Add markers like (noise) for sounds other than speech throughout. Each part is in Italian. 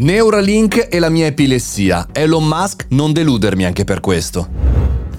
Neuralink e la mia epilessia. Elon Musk non deludermi anche per questo.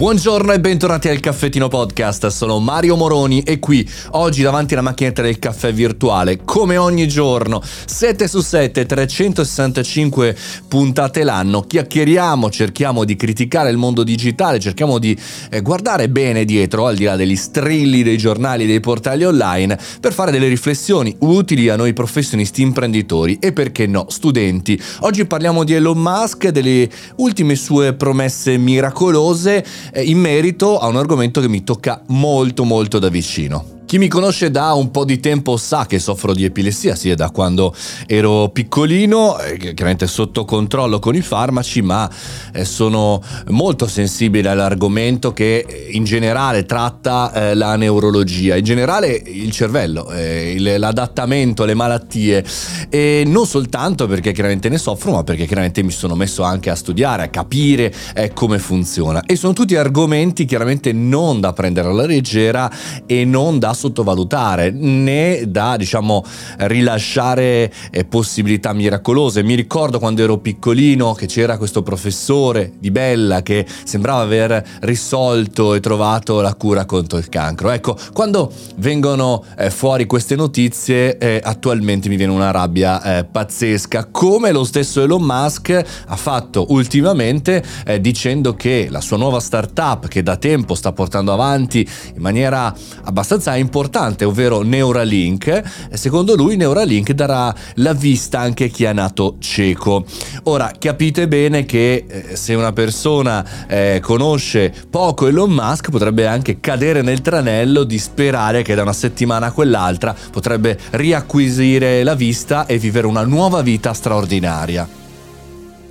Buongiorno e bentornati al Caffettino Podcast, sono Mario Moroni e qui oggi davanti alla macchinetta del caffè virtuale, come ogni giorno, 7 su 7, 365 puntate l'anno, chiacchieriamo, cerchiamo di criticare il mondo digitale, cerchiamo di eh, guardare bene dietro, al di là degli strilli dei giornali e dei portali online, per fare delle riflessioni utili a noi professionisti imprenditori e perché no, studenti. Oggi parliamo di Elon Musk, delle ultime sue promesse miracolose in merito a un argomento che mi tocca molto molto da vicino. Chi mi conosce da un po' di tempo sa che soffro di epilessia, sia da quando ero piccolino, eh, chiaramente sotto controllo con i farmaci, ma eh, sono molto sensibile all'argomento che in generale tratta eh, la neurologia, in generale il cervello, l'adattamento alle malattie e non soltanto perché chiaramente ne soffro, ma perché chiaramente mi sono messo anche a studiare, a capire come funziona. E sono tutti argomenti chiaramente non da prendere alla leggera e non da sottovalutare né da diciamo rilasciare eh, possibilità miracolose. Mi ricordo quando ero piccolino che c'era questo professore di Bella che sembrava aver risolto e trovato la cura contro il cancro. Ecco, quando vengono eh, fuori queste notizie eh, attualmente mi viene una rabbia eh, pazzesca, come lo stesso Elon Musk ha fatto ultimamente eh, dicendo che la sua nuova startup che da tempo sta portando avanti in maniera abbastanza importante importante, ovvero Neuralink. Secondo lui Neuralink darà la vista anche a chi è nato cieco. Ora, capite bene che eh, se una persona eh, conosce poco Elon Musk potrebbe anche cadere nel tranello di sperare che da una settimana a quell'altra potrebbe riacquisire la vista e vivere una nuova vita straordinaria.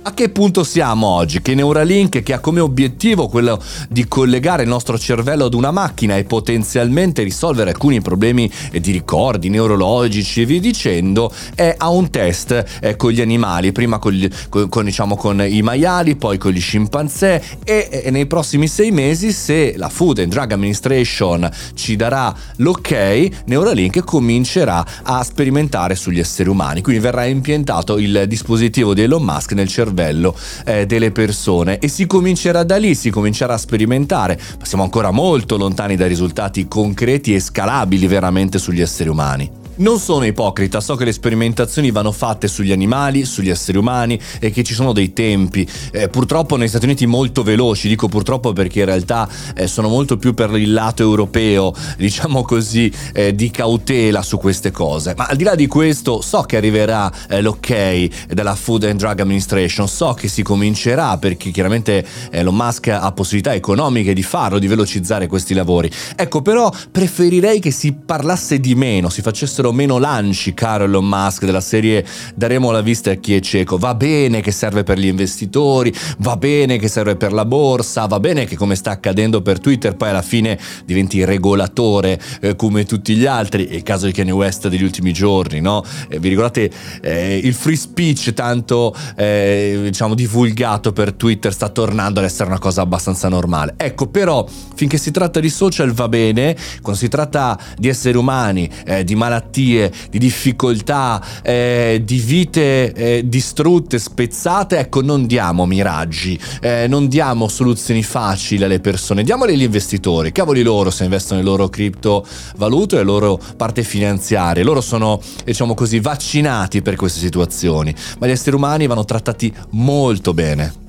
A che punto siamo oggi? Che Neuralink, che ha come obiettivo quello di collegare il nostro cervello ad una macchina e potenzialmente risolvere alcuni problemi di ricordi neurologici e via dicendo, è a un test eh, con gli animali, prima con, gli, con, con, diciamo, con, i maiali, poi con gli scimpanzé e, e, nei prossimi sei mesi, se la Food and Drug Administration ci darà l'ok, Neuralink comincerà a sperimentare sugli esseri umani. Quindi verrà impiantato il dispositivo di Elon Musk nel cervello cervello eh, delle persone e si comincerà da lì, si comincerà a sperimentare, ma siamo ancora molto lontani dai risultati concreti e scalabili veramente sugli esseri umani. Non sono ipocrita, so che le sperimentazioni vanno fatte sugli animali, sugli esseri umani e che ci sono dei tempi, eh, purtroppo negli Stati Uniti molto veloci, dico purtroppo perché in realtà eh, sono molto più per il lato europeo, (laughs) diciamo così, eh, di cautela su queste cose. Ma al di là di questo so che arriverà eh, l'ok della Food and Drug Administration, so che si comincerà perché chiaramente Elon Musk ha possibilità economiche di farlo, di velocizzare questi lavori. Ecco però preferirei che si parlasse di meno, si facessero meno lanci, caro Elon Musk, della serie daremo la vista a chi è cieco. Va bene che serve per gli investitori, va bene che serve per la borsa, va bene che come sta accadendo per Twitter poi alla fine diventi regolatore eh, come tutti gli altri, è il caso di Kanye West degli ultimi giorni, no? Eh, vi ricordate eh, il free speech tanto eh, diciamo divulgato per Twitter sta tornando ad essere una cosa abbastanza normale. Ecco, però finché si tratta di social va bene, quando si tratta di esseri umani, eh, di malattie malattie, di difficoltà, eh, di vite eh, distrutte, spezzate, ecco non diamo miraggi, eh, non diamo soluzioni facili alle persone, diamole agli investitori, cavoli loro se investono le loro criptovalute le loro parte finanziarie, loro sono diciamo così vaccinati per queste situazioni, ma gli esseri umani vanno trattati molto bene.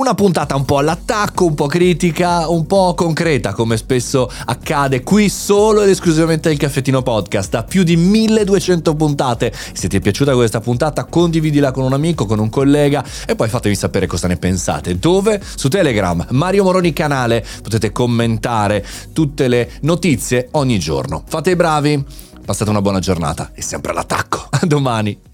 Una puntata un po' all'attacco, un po' critica, un po' concreta, come spesso accade qui solo ed esclusivamente al Caffettino Podcast. Ha più di 1200 puntate. Se ti è piaciuta questa puntata, condividila con un amico, con un collega e poi fatemi sapere cosa ne pensate. Dove? Su Telegram, Mario Moroni canale. Potete commentare tutte le notizie ogni giorno. Fate i bravi, passate una buona giornata e sempre all'attacco. A domani.